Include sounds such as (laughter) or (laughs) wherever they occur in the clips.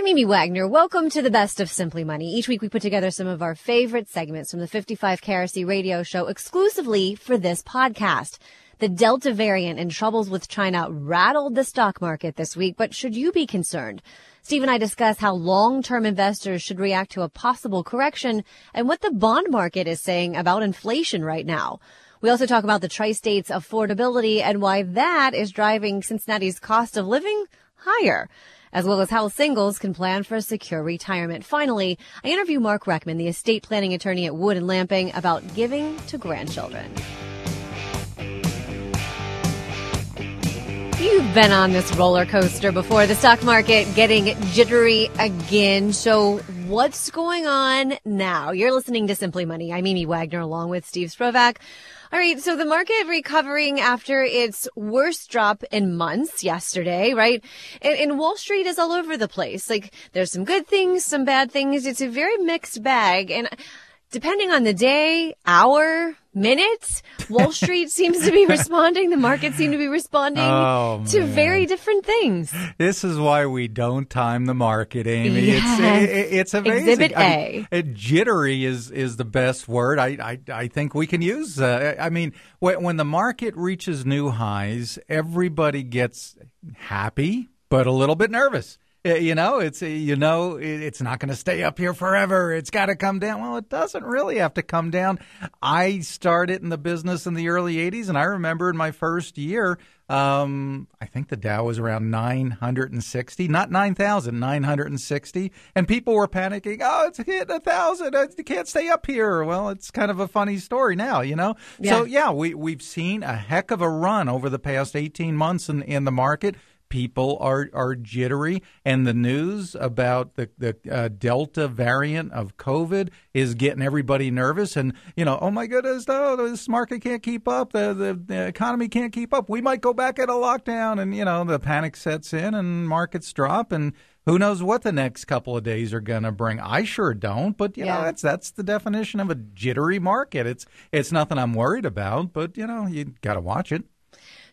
I'm Amy Wagner. Welcome to the best of Simply Money. Each week we put together some of our favorite segments from the 55 KRC radio show exclusively for this podcast. The Delta variant and troubles with China rattled the stock market this week, but should you be concerned? Steve and I discuss how long-term investors should react to a possible correction and what the bond market is saying about inflation right now. We also talk about the tri-state's affordability and why that is driving Cincinnati's cost of living higher as well as how singles can plan for a secure retirement. Finally, I interview Mark Reckman, the estate planning attorney at Wood and Lamping, about giving to grandchildren. You've been on this roller coaster before. The stock market getting jittery again. So what's going on now? You're listening to Simply Money. I'm Amy Wagner along with Steve Sprovach. All right. So the market recovering after its worst drop in months yesterday, right? And, and, Wall Street is all over the place. Like there's some good things, some bad things. It's a very mixed bag. And depending on the day, hour, minute, Wall (laughs) Street seems to be responding. The market seem to be responding oh, to very different things. This is why we don't time the market, Amy. Yes. It's it, it's amazing. Exhibit A. I mean, jittery is is the best word I I, I think we can use. Uh, I mean, when, when the market reaches new highs, everybody gets happy but a little bit nervous. You know, it's you know, it's not going to stay up here forever. It's got to come down. Well, it doesn't really have to come down. I started in the business in the early '80s, and I remember in my first year, um, I think the Dow was around 960, not 9,000, 960, and people were panicking. Oh, it's hitting a thousand. It can't stay up here. Well, it's kind of a funny story now, you know. Yeah. So yeah, we we've seen a heck of a run over the past 18 months in in the market people are are jittery, and the news about the the uh, Delta variant of COVID is getting everybody nervous. And you know, oh my goodness, no, this market can't keep up. The, the the economy can't keep up. We might go back at a lockdown, and you know, the panic sets in, and markets drop, and who knows what the next couple of days are going to bring? I sure don't, but you yeah. know that's that's the definition of a jittery market. It's it's nothing I'm worried about, but you know you got to watch it.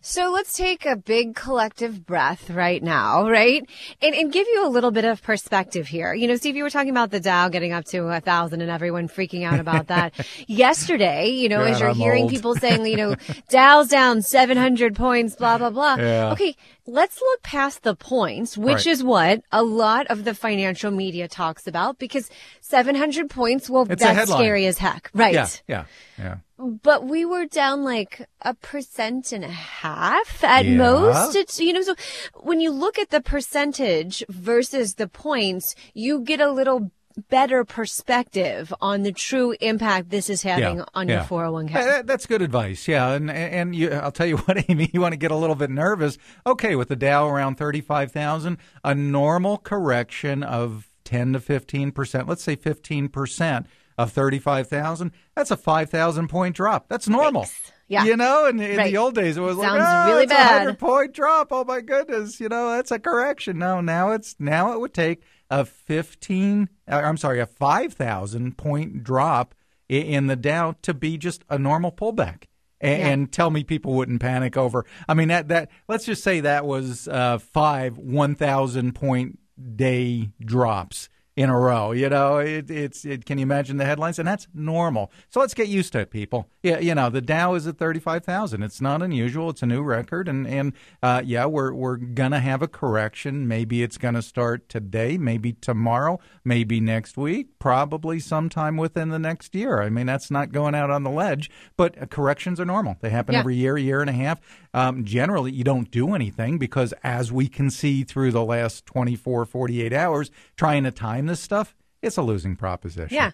So let's take a big collective breath right now, right? And, and give you a little bit of perspective here. You know, Steve, you were talking about the Dow getting up to a thousand and everyone freaking out about that (laughs) yesterday, you know, God, as you're I'm hearing old. people (laughs) saying, you know, Dow's down 700 points, blah, blah, blah. Yeah. Okay. Let's look past the points, which Right. is what a lot of the financial media talks about because 700 points, well, It's that's scary as heck. Right. Yeah, yeah, yeah. But we were down like a percent and a half at Yeah. most. It's, you know, so when you look at the percentage versus the points, you get a little better perspective on the true impact this is having Yeah, on yeah. your 401k. Uh, that's good advice. Yeah, and and you, I'll tell you (laughs) what, Amy, you want to get a little bit nervous. Okay, with the Dow around thirty-five thousand, a normal correction of ten to fifteen percent. Let's say fifteen percent of thirty-five thousand. That's a five thousand point drop. That's normal. Thanks. Yeah. You know, and in Right. the old days, it was like, oh, really it's a bad." hundred point drop. Oh my goodness, you know, that's a correction. No, now it's now it would take a fifteen. Uh, I'm sorry, a five thousand point drop i- in the Dow to be just a normal pullback. A- Yeah. And tell me people wouldn't panic over. I mean that that let's just say that was uh, five one thousand point day drops in a row. You know, it, it's it, can you imagine the headlines? And that's normal. So let's get used to it, people. Yeah, you know, the Dow is at thirty five thousand. It's not unusual. It's a new record, and and uh, yeah, we're we're gonna have a correction. Maybe it's gonna start today. Maybe tomorrow. Maybe next week. Probably sometime within the next year. I mean, that's not going out on the ledge. But uh, corrections are normal. They happen Yeah. every year, year and a half. Um, generally, you don't do anything because, as we can see through the last 24, 48 hours, trying to time this stuff, it's a losing proposition. Yeah.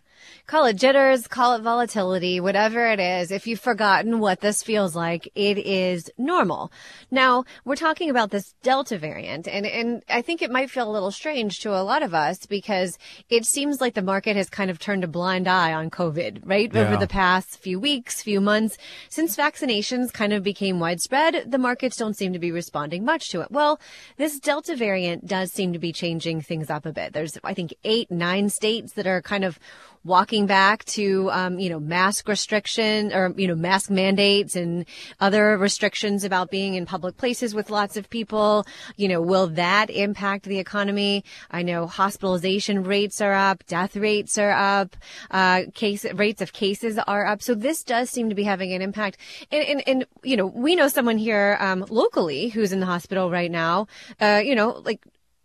Call it jitters, call it volatility, whatever it is. If you've forgotten what this feels like, it is normal. Now, we're talking about this Delta variant, and, and I think it might feel a little strange to a lot of us because it seems like the market has kind of turned a blind eye on COVID, right? Over the past few weeks, few months. Since vaccinations kind of became widespread, the markets don't seem to be responding much to it. Well, this Delta variant does seem to be changing things up a bit. There's, I think, eight, nine states that are kind of walking back to, um, you know, mask restriction or, you know, mask mandates and other restrictions about being in public places with lots of people. You know, will that impact the economy? I know hospitalization rates are up, death rates are up, uh, case rates of cases are up. So this does seem to be having an impact. And, and, and you know, we know someone here, um, locally who's in the hospital right now, uh, you know, like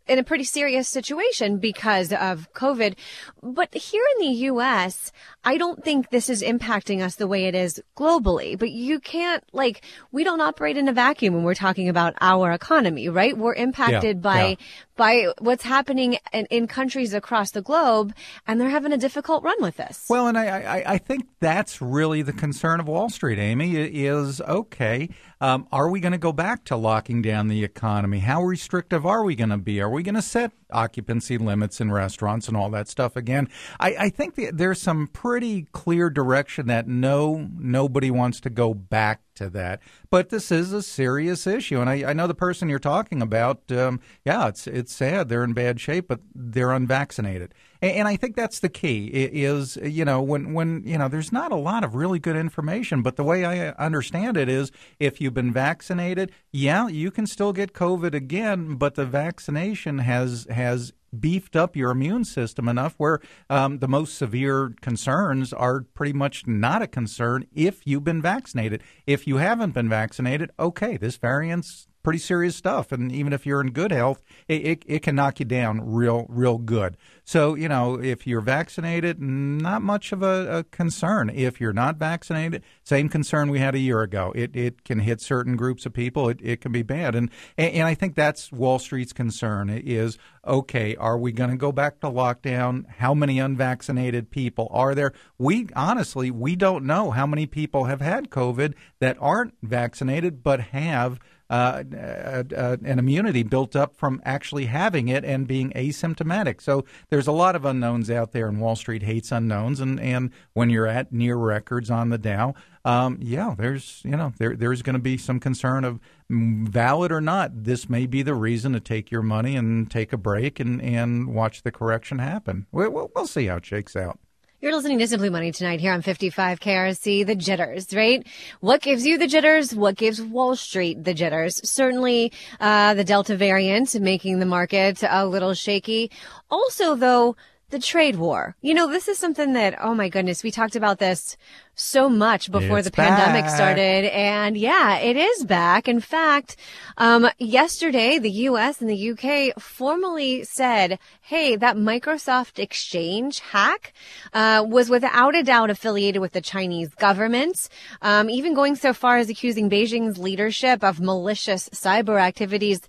in a pretty serious situation because of COVID. But here in the U.S., I don't think this is impacting us the way it is globally. But you can't, like, we don't operate in a vacuum when we're talking about our economy, right? We're impacted Yeah, by, yeah. by what's happening in, in countries across the globe, and they're having a difficult run with this. Well, and I, I, I think that's really the concern of Wall Street, Amy, is okay, um, are we going to go back to locking down the economy? How restrictive are we going to be? Are we going to set occupancy limits in restaurants and all that stuff again? I, I think that there's some pretty clear direction that no, nobody wants to go back to that. But this is a serious issue, and I, I know the person you're talking about. Um, yeah, it's it's sad they're in bad shape, but they're unvaccinated, and, and I think that's the key. Is you know when when you know there's not a lot of really good information, but the way I understand it is if you've been vaccinated, yeah, you can still get COVID again, but the vaccination has has beefed up your immune system enough where um, the most severe concerns are pretty much not a concern if you've been vaccinated. If you haven't been vaccinated, okay, this variant's pretty serious stuff, and even if you're in good health, it, it, it can knock you down real real good. So you know, if you're vaccinated, not much of a, a concern. If you're not vaccinated, same concern we had a year ago. It it can hit certain groups of people. It, it can be bad, and and I think that's Wall Street's concern is okay. Are we going to go back to lockdown? How many unvaccinated people are there? We honestly we don't know how many people have had COVID that aren't vaccinated but have uh, uh, uh, an immunity built up from actually having it and being asymptomatic. So there's a lot of unknowns out there, and Wall Street hates unknowns. And, and when you're at near records on the Dow, um, yeah, there's you know there there's going to be some concern of valid or not. This may be the reason to take your money and take a break and and watch the correction happen. We'll, we'll see how it shakes out. You're listening to Simply Money tonight here on 55 KRC, the jitters, right? What gives you the jitters? What gives Wall Street the jitters? Certainly, uh, the Delta variant making the market a little shaky. Also, though, the trade war. You know, this is something that, oh my goodness, we talked about this so much before It's the pandemic back. started. And yeah, it is back. In fact, um, yesterday, the US and the UK formally said, hey, that Microsoft Exchange hack, uh, was without a doubt affiliated with the Chinese government. Um, even going so far as accusing Beijing's leadership of malicious cyber activities.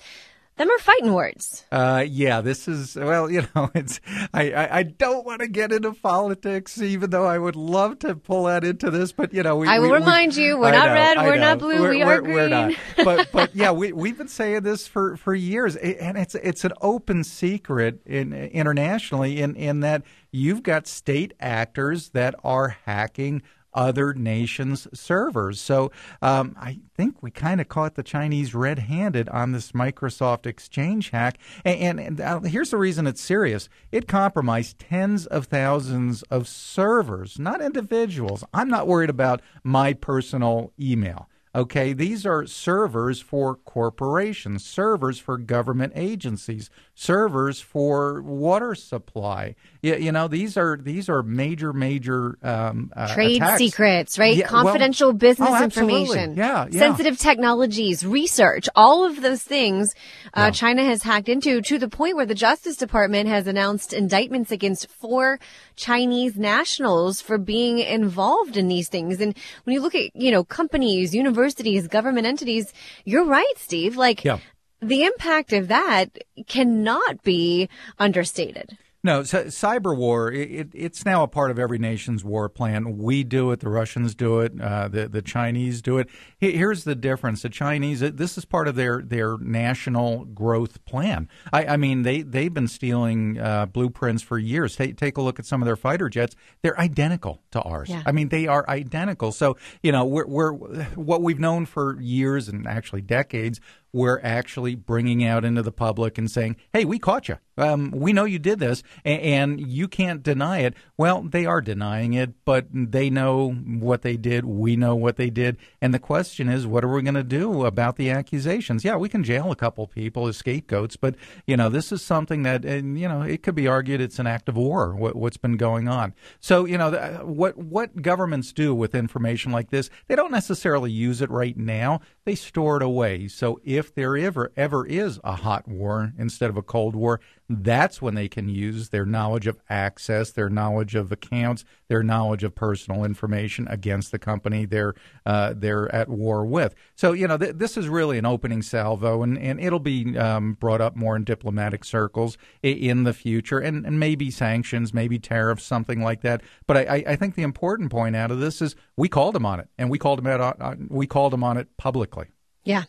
Them are fighting words. Uh, yeah, this is well, you know, (laughs) it's I, I, I don't want to get into politics, even though I would love to pull that into this, but you know, we, I will we- we- remind you, we're I not know, red, I we're know. not blue, we're, we are we're not. green. (laughs) But but yeah, we we've been saying this for for years, and it's it's an open secret in internationally in in that you've got state actors that are hacking other nations' servers. So um, I think we kind of caught the Chinese red-handed on this Microsoft Exchange hack. And, and, and uh, here's the reason it's serious: it compromised tens of thousands of servers, not individuals. I'm not worried about my personal email. Okay, these are servers for corporations, servers for government agencies, servers for water supply. You, you know, these are these are major, major um, uh, Trade attacks. secrets, right? Yeah, well- Confidential business Oh, information. Yeah, yeah. Sensitive technologies, research, all of those things uh, Yeah. China has hacked into to the point where the Justice Department has announced indictments against four Chinese nationals for being involved in these things. And when you look at, you know, companies, universities, government entities, you're right, Steve. Like, Yeah. the impact of that cannot be understated. No, c- cyber war. It, it, it's now a part of every nation's war plan. We do it. The Russians do it. Uh, the the Chinese do it. He- Here's the difference. The Chinese. This is part of their their national growth plan. I, I mean, they they've been stealing uh, blueprints for years. Take take a look at some of their fighter jets. They're identical to ours. Yeah. I mean, they are identical. So you know, we're, we're what we've known for years and actually decades. We're actually bringing out into the public and saying, hey, we caught you. Um, we know you did this and, and, you can't deny it. Well, they are denying it, but they know what they did. We know what they did. And the question is, what are we going to do about the accusations? Yeah, we can jail a couple people as scapegoats, but, you know, this is something that, and, you know, it could be argued it's an act of war, what, what's been going on. So, you know, what, what governments do with information like this, they don't necessarily use it right now. They store it away. So if there ever, ever is a hot war instead of a cold war, that's when they can use their knowledge of access, their knowledge of accounts, their knowledge of personal information against the company they're uh, they're at war with. So you know th- this is really an opening salvo, and, and it'll be um, brought up more in diplomatic circles in the future, and, and maybe sanctions, maybe tariffs, something like that. But I, I think the important point out of this is we called them on it, and we called them out. On, we called them on it publicly. Yeah.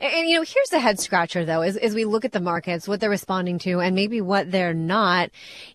And, and, you know, here's the head scratcher though, is, as we look at the markets, what they're responding to and maybe what they're not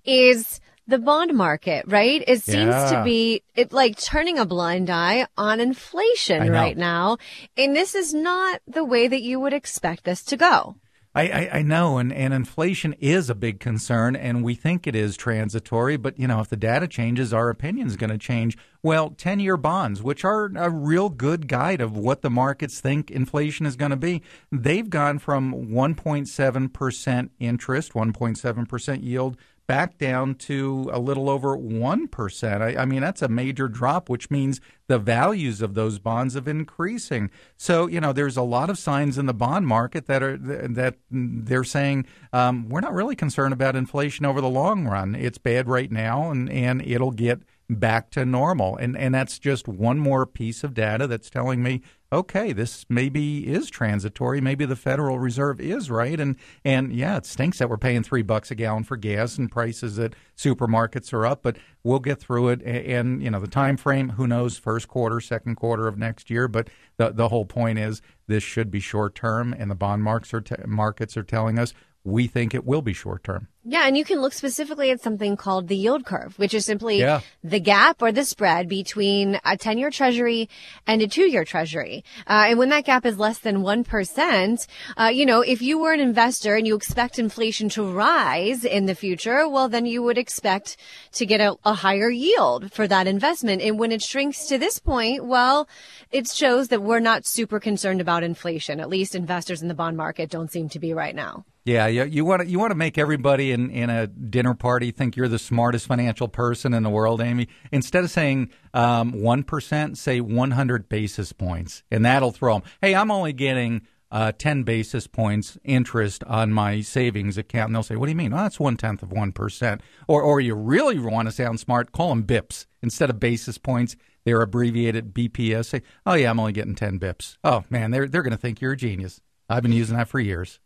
is the bond market, right? It seems yeah. to be it like turning a blind eye on inflation right now. And this is not the way that you would expect this to go. I, I, I, know, and, and inflation is a big concern, and we think it is transitory. But you know, if the data changes, our opinion is going to change. Well, ten-year bonds, which are a real good guide of what the markets think inflation is going to be, they've gone from 1.7 percent interest, 1.7 percent yield, back down to a little over 1%. I, I, mean, that's a major drop, which means the values of those bonds have increasing. So, you know, there's a lot of signs in the bond market that are that they're saying um, we're not really concerned about inflation over the long run. It's bad right now, and, and it'll get back to normal. And and that's just one more piece of data that's telling me okay, this maybe is transitory. Maybe the Federal Reserve is right, and and yeah, it stinks that we're paying three bucks a gallon for gas and prices at supermarkets are up, but we'll get through it. And, you know, the time frame, who knows, first quarter, second quarter of next year. But the the whole point is this should be short term, and the bond markets are t- markets are telling us we think it will be short term. Yeah, and you can look specifically at something called the yield curve, which is simply yeah. the gap or the spread between a 10 year treasury and a two year treasury. Uh, and when that gap is less than 1%, uh, you know, if you were an investor and you expect inflation to rise in the future, well, then you would expect to get a, a higher yield for that investment. And when it shrinks to this point, well, it shows that we're not super concerned about inflation. At least investors in the bond market don't seem to be right now. Yeah, you, you want to you want to make everybody in, in a dinner party think you're the smartest financial person in the world, Amy. Instead of saying um, one um, say 100 basis points, and that'll throw them. Hey, I'm only getting uh, 10 basis points interest on my savings account. And they'll say, What do you mean? Oh, that's one tenth of 1%. percent." Or, or you really want to sound smart, call them BIPs. Instead of basis points, they're abbreviated BPS. Say, oh, yeah, I'm only getting 10 BIPs. Oh, man, they're, they're going to think you're a genius. I've been using that for years.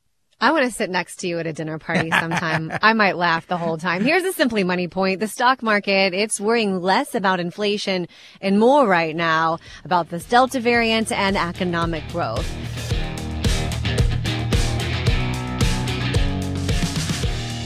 I want to sit next to you at a dinner party sometime. I might laugh the whole time. Here's a simply money point. The stock market, it's worrying less about inflation and more right now about this Delta variant and economic growth.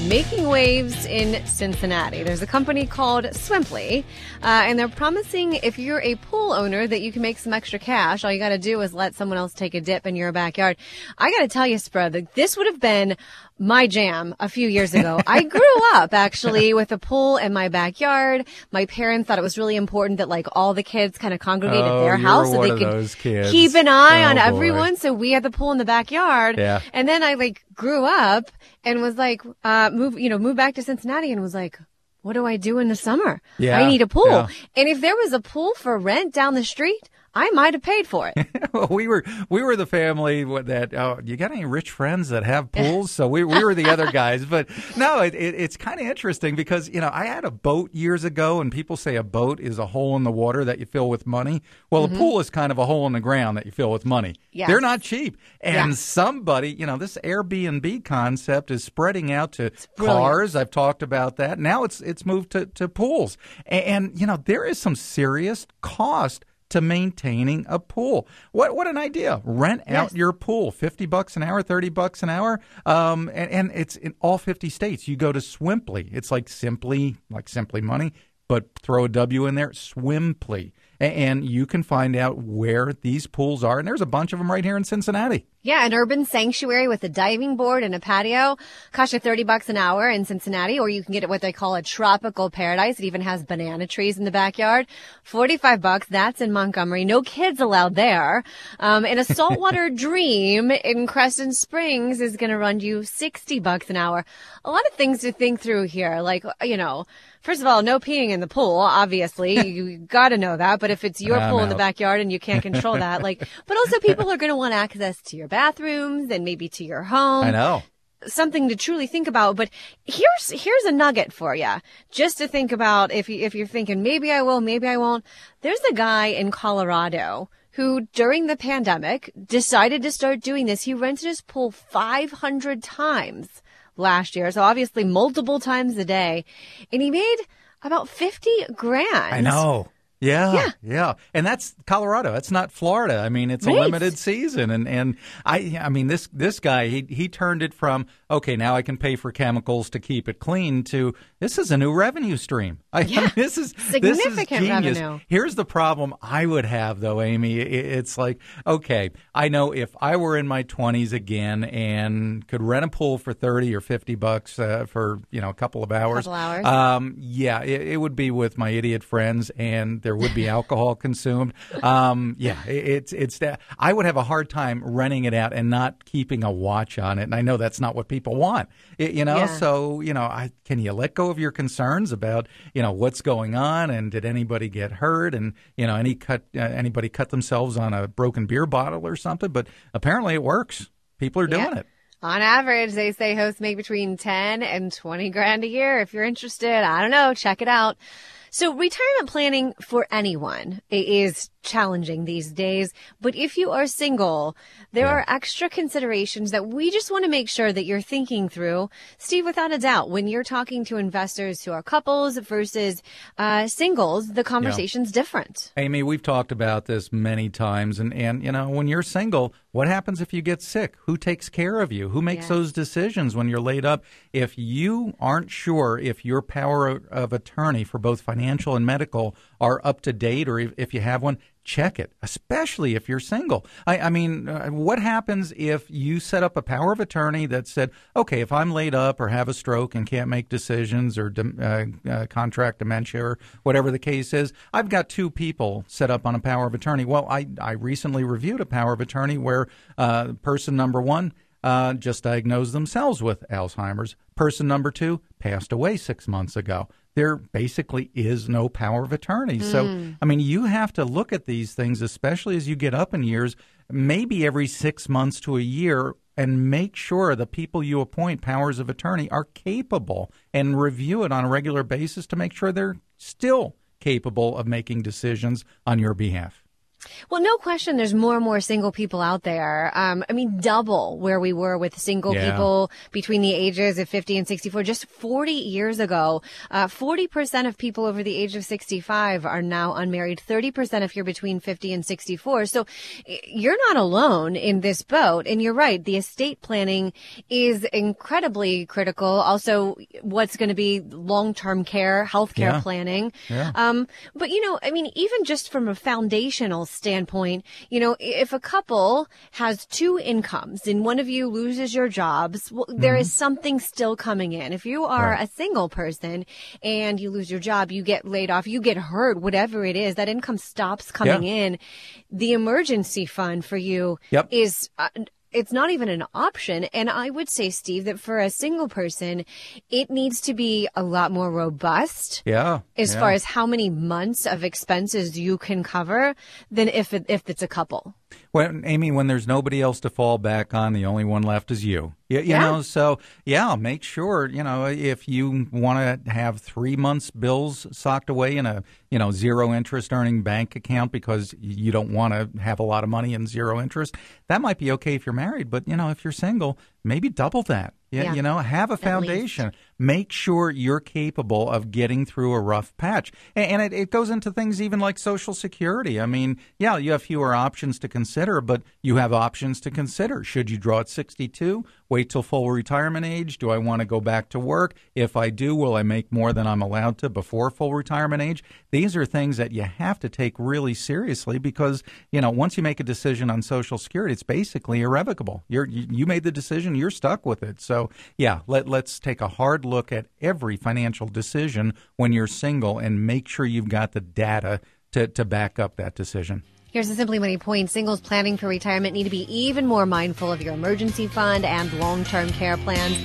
Making waves in Cincinnati. There's a company called Swimply, uh, and they're promising if you're a pool owner that you can make some extra cash. All you got to do is let someone else take a dip in your backyard. I got to tell you, Spread, that this would have been my jam a few years ago. (laughs) I grew up actually with a pool in my backyard. My parents thought it was really important that like all the kids kind of congregate oh, at their house so they could keep an eye oh, on boy. everyone. So we had the pool in the backyard. Yeah. And then I like grew up and was like, uh, move, you know, moved back to Cincinnati and was like, what do I do in the summer? Yeah, I need a pool. Yeah. And if there was a pool for rent down the street, I might have paid for it. (laughs) well, we were we were the family that oh, you got any rich friends that have pools? So we we were the other guys. But no, it, it, it's kind of interesting because you know I had a boat years ago, and people say a boat is a hole in the water that you fill with money. Well, mm-hmm. a pool is kind of a hole in the ground that you fill with money. Yes. They're not cheap, and yes. somebody you know this Airbnb concept is spreading out to cars. I've talked about that. Now it's it's moved to to pools, and, and you know there is some serious cost to maintaining a pool. What what an idea! Rent yes. out your pool, fifty bucks an hour, thirty bucks an hour, um, and, and it's in all fifty states. You go to Swimply. It's like simply like simply money, but throw a W in there, Swimply, and you can find out where these pools are. And there's a bunch of them right here in Cincinnati. Yeah, an urban sanctuary with a diving board and a patio. Costs you 30 bucks an hour in Cincinnati, or you can get it what they call a tropical paradise. It even has banana trees in the backyard. 45 bucks. That's in Montgomery. No kids allowed there. Um, and a (laughs) saltwater dream in Crescent Springs is going to run you 60 bucks an hour. A lot of things to think through here. Like, you know, First of all, no peeing in the pool, obviously. (laughs) you got to know that. But if it's your I'm pool in the backyard and you can't control (laughs) that, like, but also people are going to want access to your bathrooms and maybe to your home. I know. Something to truly think about. But here's, here's a nugget for you. Just to think about if you, if you're thinking, maybe I will, maybe I won't. There's a guy in Colorado who during the pandemic decided to start doing this. He rented his pool 500 times last year. So obviously multiple times a day. And he made about 50 grand. I know. Yeah, Yeah. yeah, and that's Colorado. That's not Florida. I mean, it's a limited season, and and I, I mean, this this guy he he turned it from okay, now I can pay for chemicals to keep it clean to this is a new revenue stream. (laughs) I, Yeah. this is this Significant is genius. revenue. Here's the problem I would have though, Amy. It's like okay, I know if I were in my 20s again and could rent a pool for 30 or 50 bucks uh, for you know a couple of hours, Couple hours. um, yeah, it, it would be with my idiot friends, and there would be alcohol consumed. Um, yeah, it, it's it's that I would have a hard time running it out and not keeping a watch on it. And I know that's not what people want, It- you know. Yeah. So you know, I can you let go of your concerns about you know what's going on and did anybody get hurt and you know any cut uh, anybody cut themselves on a broken beer bottle or something? But apparently it works. People are doing Yeah. it. On average, they say hosts make between 10 and 20 grand a year. If you're interested, I don't know, check it out. So retirement planning for anyone is challenging these days, but if you are single, there Yeah. are extra considerations that we just want to make sure that you're thinking through. Steve, without a doubt, when you're talking to investors who are couples versus uh, singles, the conversation's different. Amy, we've talked about this many times, and, and you know, when you're single, what happens if you get sick? Who takes care of you? Who makes Yeah. those decisions when you're laid up? If you aren't sure if your power of attorney for both financial and medical are up to date, or if, if you have one, check it, especially if you're single. I, I mean, uh, what happens if you set up a power of attorney that said, okay, if I'm laid up or have a stroke and can't make decisions or dem- uh, uh, contract dementia or whatever the case is, I've got two people set up on a power of attorney. Well, I, I recently reviewed a power of attorney where uh, person number one uh, just diagnosed themselves with Alzheimer's. Person number two passed away six months ago. There basically is no power of attorney. So, hmm. I mean, you have to look at these things, especially as you get up in years, maybe every six months to a year, and make sure the people you appoint powers of attorney are capable and review it on a regular basis to make sure they're still capable of making decisions on your behalf. Well, no question. There's more and more single people out there. Um, I mean, double where we were with single Yeah. people between the ages of 50 and 64. Just 40 years ago, uh, 40% of people over the age of 65 are now unmarried. 30% if you're between 50 and 64. So you're not alone in this boat. And you're right. The estate planning is incredibly critical. Also, what's going to be long-term care, healthcare Yeah. planning. Yeah. Um, but you know, I mean, even just from a foundational standpoint, you know, if a couple has two incomes and one of you loses your jobs, well, there is something still coming in. If you are Right. a single person and you lose your job, you get laid off, you get hurt, whatever it is, that income stops coming Yeah. in. The emergency fund for you Yep. is. Uh, it's not even an option. And I would say, Steve, that for a single person, it needs to be a lot more robust Yeah. as yeah. far as how many months of expenses you can cover than if it, if it's a couple. Well, Amy, when there's nobody else to fall back on, the only one left is you. You, you Yeah. know, so yeah, make sure you know if you want to have three months' bills socked away in a you know zero interest earning bank account because you don't want to have a lot of money in zero interest. That might be okay if you're married, but you know if you're single, maybe double that. You, Yeah. you know, have a foundation. Make sure you're capable of getting through a rough patch. And, and it, it goes into things even like Social Security. I mean, yeah, you have fewer options to consider, but you have options to consider. Should you draw at 62? Wait till full retirement age? Do I want to go back to work? If I do, will I make more than I'm allowed to before full retirement age? These are things that you have to take really seriously because, you know, once you make a decision on Social Security, it's basically irrevocable. You're, you made the decision, you're stuck with it. So, yeah, let, let's take a hard look at every financial decision when you're single and make sure you've got the data to, to back up that decision. Here's a Simply Money point. Singles planning for retirement need to be even more mindful of your emergency fund and long term care plans.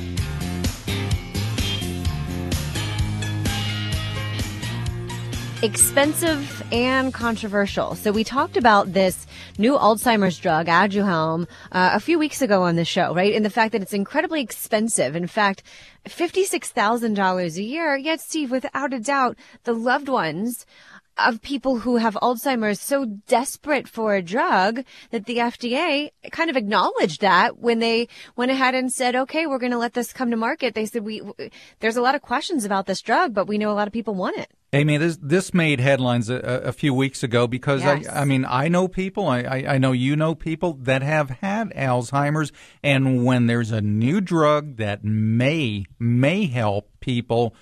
Expensive and controversial. So we talked about this new Alzheimer's drug, Aduhelm, uh, a few weeks ago on the show, right? And the fact that it's incredibly expensive. In fact, $56,000 a year. Yet, Steve, without a doubt, the loved ones of people who have Alzheimer's so desperate for a drug that the FDA kind of acknowledged that when they went ahead and said, okay, we're going to let this come to market. They said, we, there's a lot of questions about this drug, but we know a lot of people want it. Amy, this this made headlines a, a few weeks ago because yes. I, I mean I know people, I, I know you know people that have had Alzheimer's, and when there's a new drug that may may help people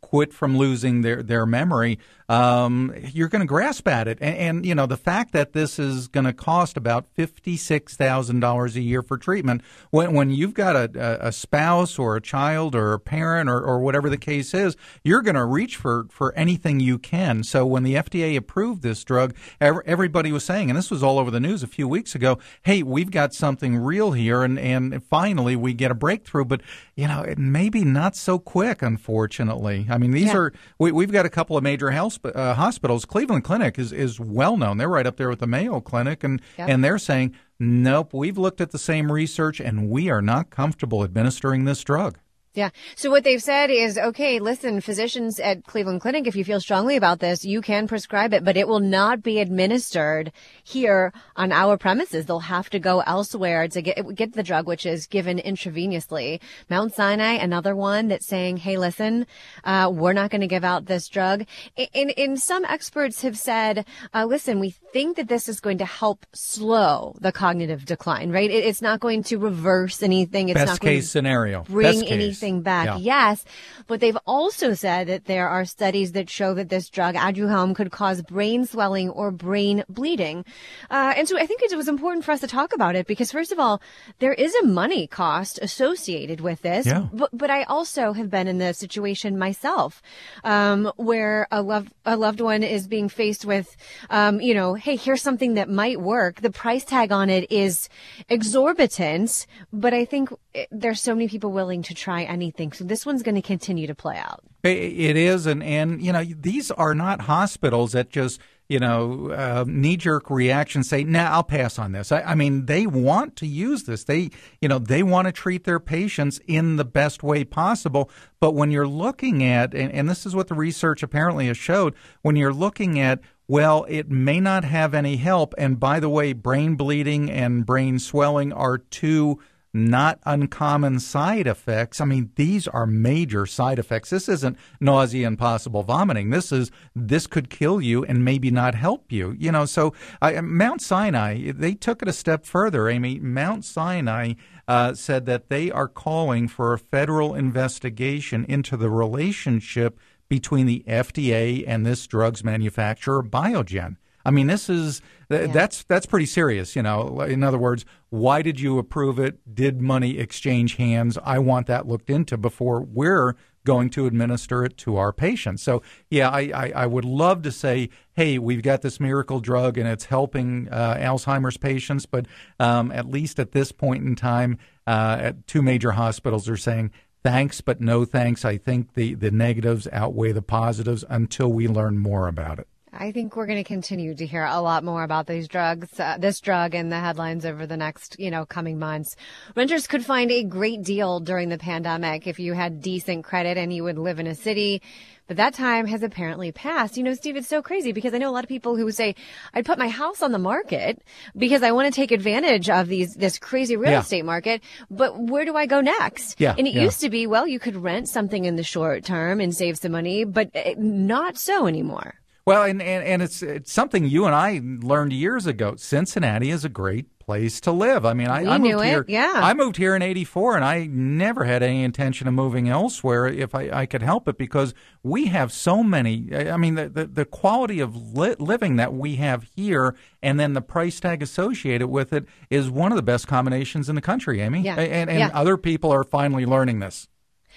quit from losing their, their memory, um, you're going to grasp at it. And, and, you know, the fact that this is going to cost about $56,000 a year for treatment, when, when you've got a, a spouse or a child or a parent or, or whatever the case is, you're going to reach for, for anything you can. So when the FDA approved this drug, everybody was saying, and this was all over the news a few weeks ago, hey, we've got something real here. And, and finally we get a breakthrough. But, you know, maybe not so quick, unfortunately. I mean, these yeah. are we, have got a couple of major health, uh, hospitals. Cleveland Clinic is is well known. They're right up there with the Mayo Clinic, and yep. and they're saying, nope, we've looked at the same research, and we are not comfortable administering this drug. Yeah. So what they've said is, okay, listen, physicians at Cleveland Clinic, if you feel strongly about this, you can prescribe it, but it will not be administered here on our premises. They'll have to go elsewhere to get, get the drug, which is given intravenously. Mount Sinai, another one that's saying, hey, listen, uh, we're not going to give out this drug. And, and some experts have said, uh, listen, we think that this is going to help slow the cognitive decline, right? It, it's not going to reverse anything. It's Best not case scenario. Bring anything back. Yeah. Yes. But they've also said that there are studies that show that this drug, Aduhelm, could cause brain swelling or brain bleeding. Uh, and so I think it was important for us to talk about it because first of all, there is a money cost associated with this. Yeah. But, but I also have been in the situation myself, um, where a love, a loved one is being faced with, um, you know, hey, here's something that might work. The price tag on it is exorbitant, but I think there's so many people willing to try anything. So this one's going to continue to play out. It is, and and you know these are not hospitals that just you know uh, knee jerk reaction say, "Nah, I'll pass on this." I, I, mean, they want to use this. They you know they want to treat their patients in the best way possible. But when you're looking at, and, and this is what the research apparently has showed, when you're looking at well, it may not have any help. And by the way, brain bleeding and brain swelling are two not uncommon side effects. I mean, these are major side effects. This isn't nausea and possible vomiting. This is this could kill you and maybe not help you. You know, so uh, Mount Sinai they took it a step further. Amy, Mount Sinai uh, said that they are calling for a federal investigation into the relationship between the FDA and this drugs manufacturer Biogen. I mean, this is yeah. that's that's pretty serious. You know, in other words, why did you approve it? Did money exchange hands? I want that looked into before we're going to administer it to our patients. So, yeah, I, I, I would love to say, hey, we've got this miracle drug and it's helping uh, Alzheimer's patients, but um, at least at this point in time, uh, at two major hospitals are saying thanks, but no thanks. I think the, the negatives outweigh the positives until we learn more about it. I think we're going to continue to hear a lot more about these drugs, uh, this drug in the headlines over the next, you know, coming months. Renters could find a great deal during the pandemic if you had decent credit and you would live in a city. But that time has apparently passed. You know, Steve, it's so crazy because I know a lot of people who say, I'd put my house on the market because I want to take advantage of these, this crazy real yeah. estate market. But where do I go next? Yeah. And it yeah. used to be, well, you could rent something in the short term and save some money, but eh, not so anymore. Well, and, and, and it's, it's something you and I learned years ago. Cincinnati is a great place to live. I mean, I, I moved it, here. yeah. I moved here in '84, and I never had any intention of moving elsewhere if I, I could help it because we have so many. I I mean, the the, the quality of li- living that we have here, and then the price tag associated with it is one of the best combinations in the country, Amy. Yeah. And, and Yeah. other people are finally learning this.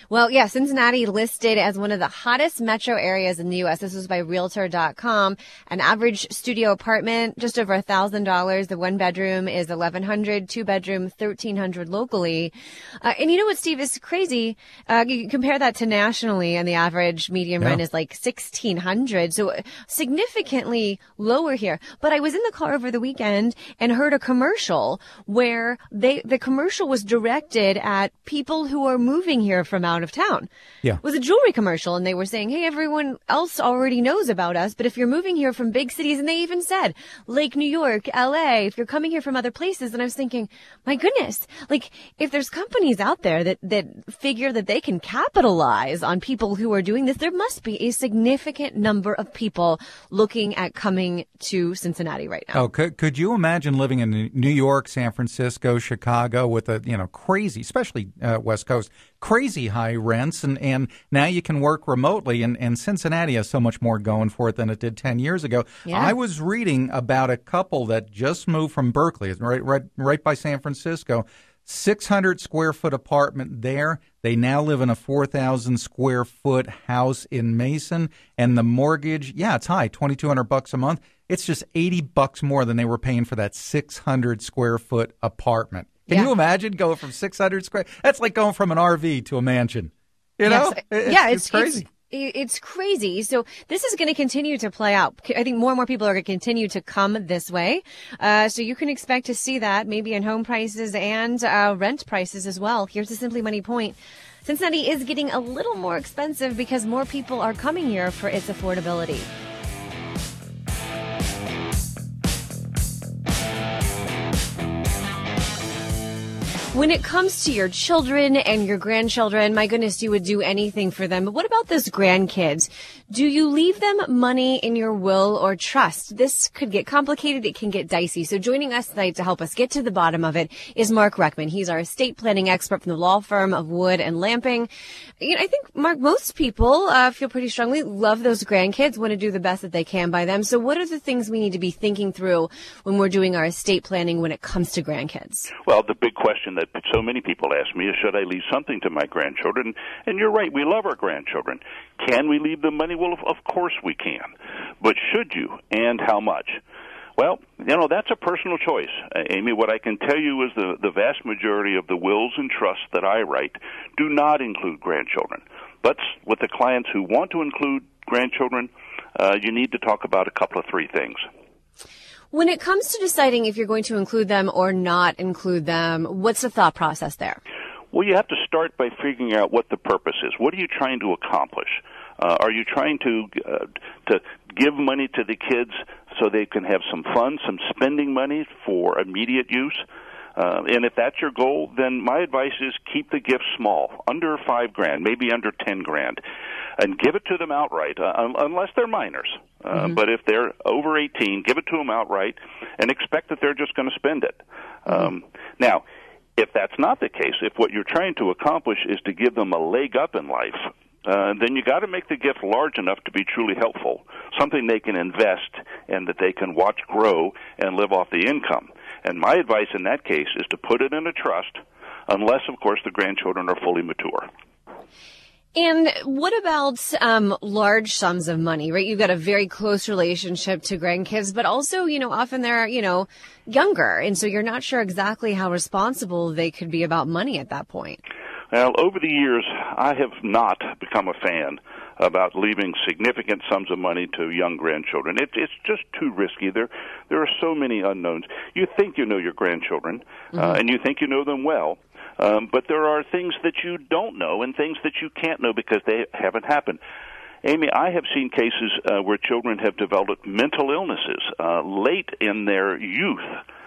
Well, yeah, Cincinnati listed as one of the hottest metro areas in the U.S. This was by Realtor.com. An average studio apartment, just over a thousand dollars. The one bedroom is eleven hundred, two bedroom, thirteen hundred locally. Uh, and you know what, Steve is crazy. Uh, you compare that to nationally, and the average median Yeah. rent is like sixteen hundred, so uh, significantly lower here. But I was in the car over the weekend and heard a commercial where they the commercial was directed at people who are moving here from out of town. Yeah. It was a jewelry commercial and they were saying, Hey, everyone else already knows about us, but if you're moving here from big cities, and they even said Lake New York, LA, if you're coming here from other places, and I was thinking, my goodness, like if there's companies out there that, that figure that they can capitalize on people who are doing this, there must be a significant number of people looking at coming to Cincinnati right now. Oh, could could you imagine living in New York, San Francisco, Chicago with a you know crazy, especially uh, West Coast, crazy high rents, and and now you can work remotely, and and Cincinnati has so much more going for it than it did ten years ago. Yeah. I was reading about a couple that just moved from Berkeley, right right right by San Francisco. 600 square foot apartment there. They now live in a 4,000 square foot house in Mason, and the mortgage, yeah, it's high, 2,200 bucks a month. It's just 80 bucks more than they were paying for that 600 square foot apartment. Can Yeah. you imagine going from 600 square? That's like going from an RV to a mansion. You know? Yes. It- yeah, it's, crazy. It's, it's crazy. So this is going to continue to play out. I think more and more people are going to continue to come this way. Uh, so you can expect to see that maybe in home prices and uh, rent prices as well. Here's the Simply Money point. Cincinnati is getting a little more expensive because more people are coming here for its affordability. When it comes to your children and your grandchildren, my goodness, you would do anything for them. But what about those grandkids? Do you leave them money in your will or trust? This could get complicated. It can get dicey. So joining us tonight to help us get to the bottom of it is Mark Reckman. He's our estate planning expert from the law firm of Wood and Lamping. You know, I think, Mark, most people uh, feel pretty strongly, love those grandkids, want to do the best that they can by them. So what are the things we need to be thinking through when we're doing our estate planning when it comes to grandkids? Well, the big question that so many people ask me is should I leave something to my grandchildren? And you're right, we love our grandchildren. Can we leave them money? Well, of, of course we can. But should you, and how much? Well, you know, that's a personal choice. Uh, Amy, what I can tell you is the, the vast majority of the wills and trusts that I write do not include grandchildren. But with the clients who want to include grandchildren, uh, you need to talk about a couple of three things. When it comes to deciding if you're going to include them or not include them, what's the thought process there? Well, you have to start by figuring out what the purpose is. What are you trying to accomplish? Uh, are you trying to uh, to give money to the kids so they can have some fun, some spending money for immediate use? Uh, and if that's your goal, then my advice is keep the gift small, under five grand, maybe under ten grand, and give it to them outright, uh, unless they're minors. Uh, But if they're over 18, give it to them outright and expect that they're just going to spend it. Um, now, if that's not the case, if what you're trying to accomplish is to give them a leg up in life, uh, then you got to make the gift large enough to be truly helpful, something they can invest and that they can watch grow and live off the income. And my advice in that case is to put it in a trust, unless, of course, the grandchildren are fully mature. And what about um, large sums of money, right? You've got a very close relationship to grandkids, but also, you know, often they're, you know, younger. And so you're not sure exactly how responsible they could be about money at that point. Well, over the years, I have not become a fan about leaving significant sums of money to young grandchildren. It, it's just too risky. There, there are so many unknowns. You think you know your grandchildren, uh, and you think you know them well, um, but there are things that you don't know and things that you can't know because they haven't happened. Amy, I have seen cases uh, where children have developed mental illnesses uh, late in their youth.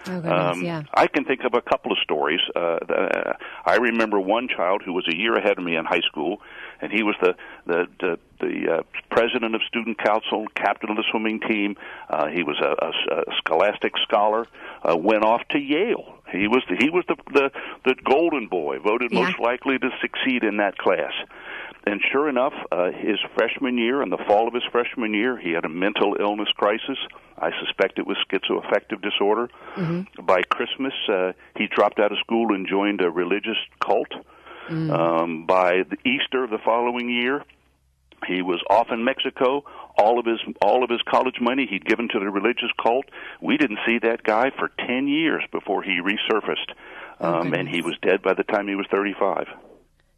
Oh, goodness, Um, yeah. I can think of a couple of stories. Uh, uh, I remember one child who was a year ahead of me in high school, and he was the the the, the uh, president of student council, captain of the swimming team. Uh, he was a, a, a scholastic scholar. Uh, went off to Yale. He was the, he was the the the golden boy, voted Yeah. most likely to succeed in that class. And sure enough, uh, his freshman year, in the fall of his freshman year, he had a mental illness crisis. I suspect it was schizoaffective disorder. By Christmas, uh, he dropped out of school and joined a religious cult. Um, by the Easter of the following year, he was off in Mexico. All of his all of his college money he'd given to the religious cult. We didn't see that guy for ten years before he resurfaced, um, and he was dead by the time he was thirty-five.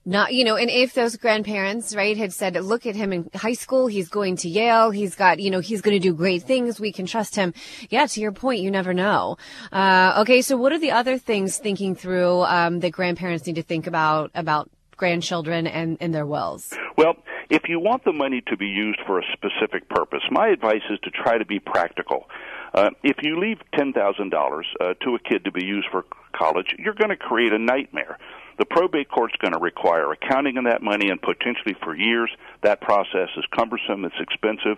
Not, you know, and if those grandparents, right, had said, look at him in high school, he's going to Yale, he's got, you know, he's going to do great things, we can trust him. Yeah, to your point, you never know. Uh, okay, so what are the other things thinking through, um, that grandparents need to think about, about grandchildren and, and their wills? Well, if you want the money to be used for a specific purpose, my advice is to try to be practical. Uh, if you leave ten thousand dollars uh, to a kid to be used for college, you're going to create a nightmare. The probate court's going to require accounting of that money, and potentially for years. That process is cumbersome. It's expensive.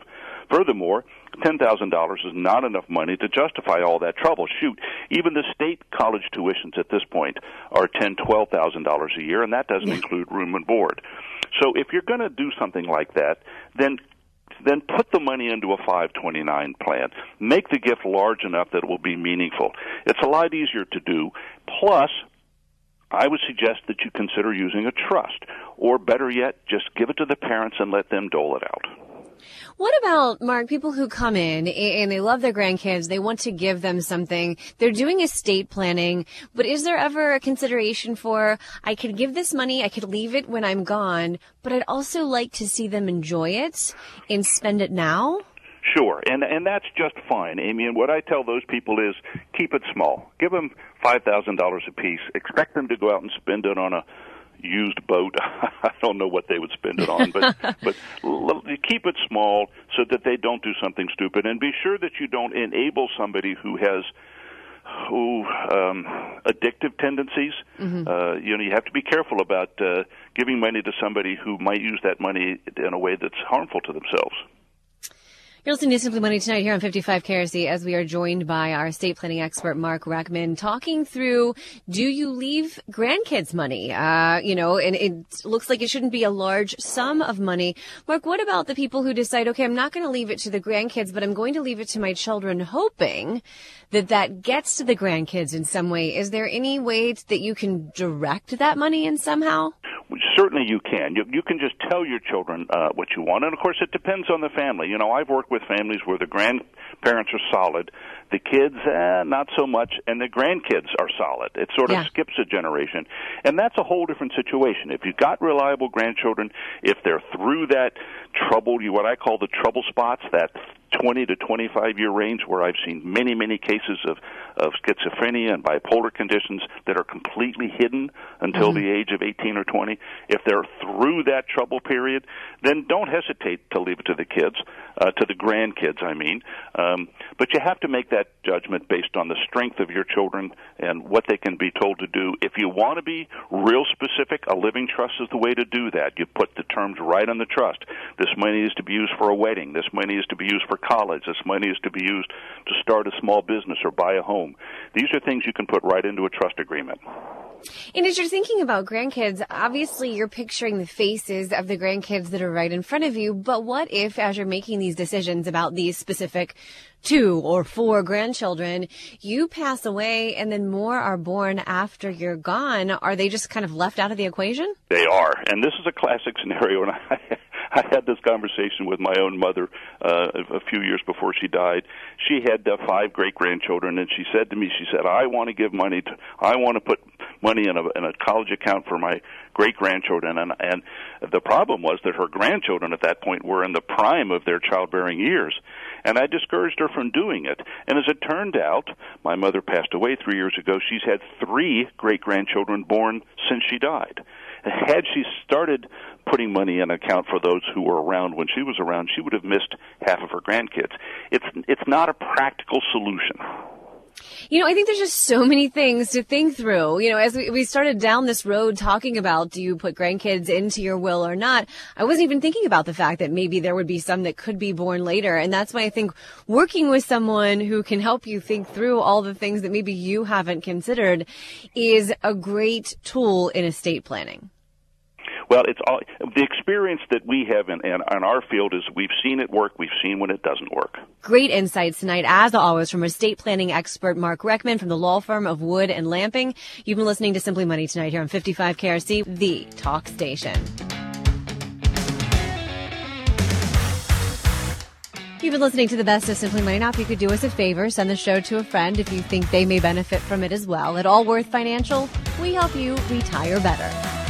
Furthermore, ten thousand dollars is not enough money to justify all that trouble. Shoot, even the state college tuitions at this point are ten, twelve thousand dollars a year, and that doesn't include room and board. So if you're going to do something like that, then then put the money into a 529 plan. Make the gift large enough that it will be meaningful. It's a lot easier to do. Plus, I would suggest that you consider using a trust, or better yet, just give it to the parents and let them dole it out. What about, Mark, people who come in and they love their grandkids, they want to give them something, they're doing estate planning, but is there ever a consideration for, I could give this money, I could leave it when I'm gone, but I'd also like to see them enjoy it and spend it now? Sure, and and that's just fine, Amy. And what I tell those people is keep it small. Give them five thousand dollars a piece. Expect them to go out and spend it on a used boat. (laughs) I don't know what they would spend it on, but (laughs) but l- keep it small so that they don't do something stupid, and be sure that you don't enable somebody who has who um, addictive tendencies. Uh, you know, you have to be careful about uh, giving money to somebody who might use that money in a way that's harmful to themselves. You're listening to Simply Money tonight here on 55 KRC as we are joined by our estate planning expert, Mark Reckman, talking through, do you leave grandkids money? Uh, you know, and it looks like it shouldn't be a large sum of money. Mark, what about the people who decide, okay, I'm not going to leave it to the grandkids, but I'm going to leave it to my children, hoping that that gets to the grandkids in some way? Is there any way that you can direct that money in somehow? Certainly, you can. You, you can just tell your children uh, what you want, and of course, it depends on the family. You know, I've worked with families where the grandparents are solid, the kids eh, not so much, and the grandkids are solid. It sort of Yeah. skips a generation, and that's a whole different situation. If you've got reliable grandchildren, if they're through that trouble, you what I call the trouble spots, that 20 to 25 year range where I've seen many, many cases of, of schizophrenia and bipolar conditions that are completely hidden until the age of 18 or 20. If they're through that trouble period, then don't hesitate to leave it to the kids, uh, to the grandkids, I mean. Um, but you have to make that judgment based on the strength of your children and what they can be told to do. If you want to be real specific, a living trust is the way to do that. You put the terms right on the trust. This money is to be used for a wedding. This money is to be used for college. This money is to be used to start a small business or buy a home. These are things you can put right into a trust agreement. And as you're thinking about grandkids, obviously you're picturing the faces of the grandkids that are right in front of you. But what if, as you're making these decisions about these specific two or four grandchildren, you pass away and then more are born after you're gone? Are they just kind of left out of the equation? They are, and this is a classic scenario. And I, I had this conversation with my own mother uh, a few years before she died. She had uh, five great grandchildren, and she said to me, she said, "I want to give money to, I want to put money in a in a college account for my great grandchildren." And and the problem was that her grandchildren at that point were in the prime of their childbearing years, and I discouraged her from doing it. And as it turned out, my mother passed away three years ago. She's had three great grandchildren born since she died. Had she started putting money in account for those who were around when she was around, she would have missed half of her grandkids. It's it's not a practical solution. You know, I think there's just so many things to think through. You know, as we, we started down this road talking about do you put grandkids into your will or not, I wasn't even thinking about the fact that maybe there would be some that could be born later. And that's why I think working with someone who can help you think through all the things that maybe you haven't considered is a great tool in estate planning. Well, it's all the experience that we have in, in, in, our field is we've seen it work, we've seen when it doesn't work. Great insights tonight, as always, from estate planning expert Mark Reckman from the law firm of Wood and Lamping. You've been listening to Simply Money tonight here on 55 KRC, the talk station. You've been listening to the best of Simply Money. Now, if you could do us a favor, send the show to a friend if you think they may benefit from it as well. At Allworth Financial, we help you retire better.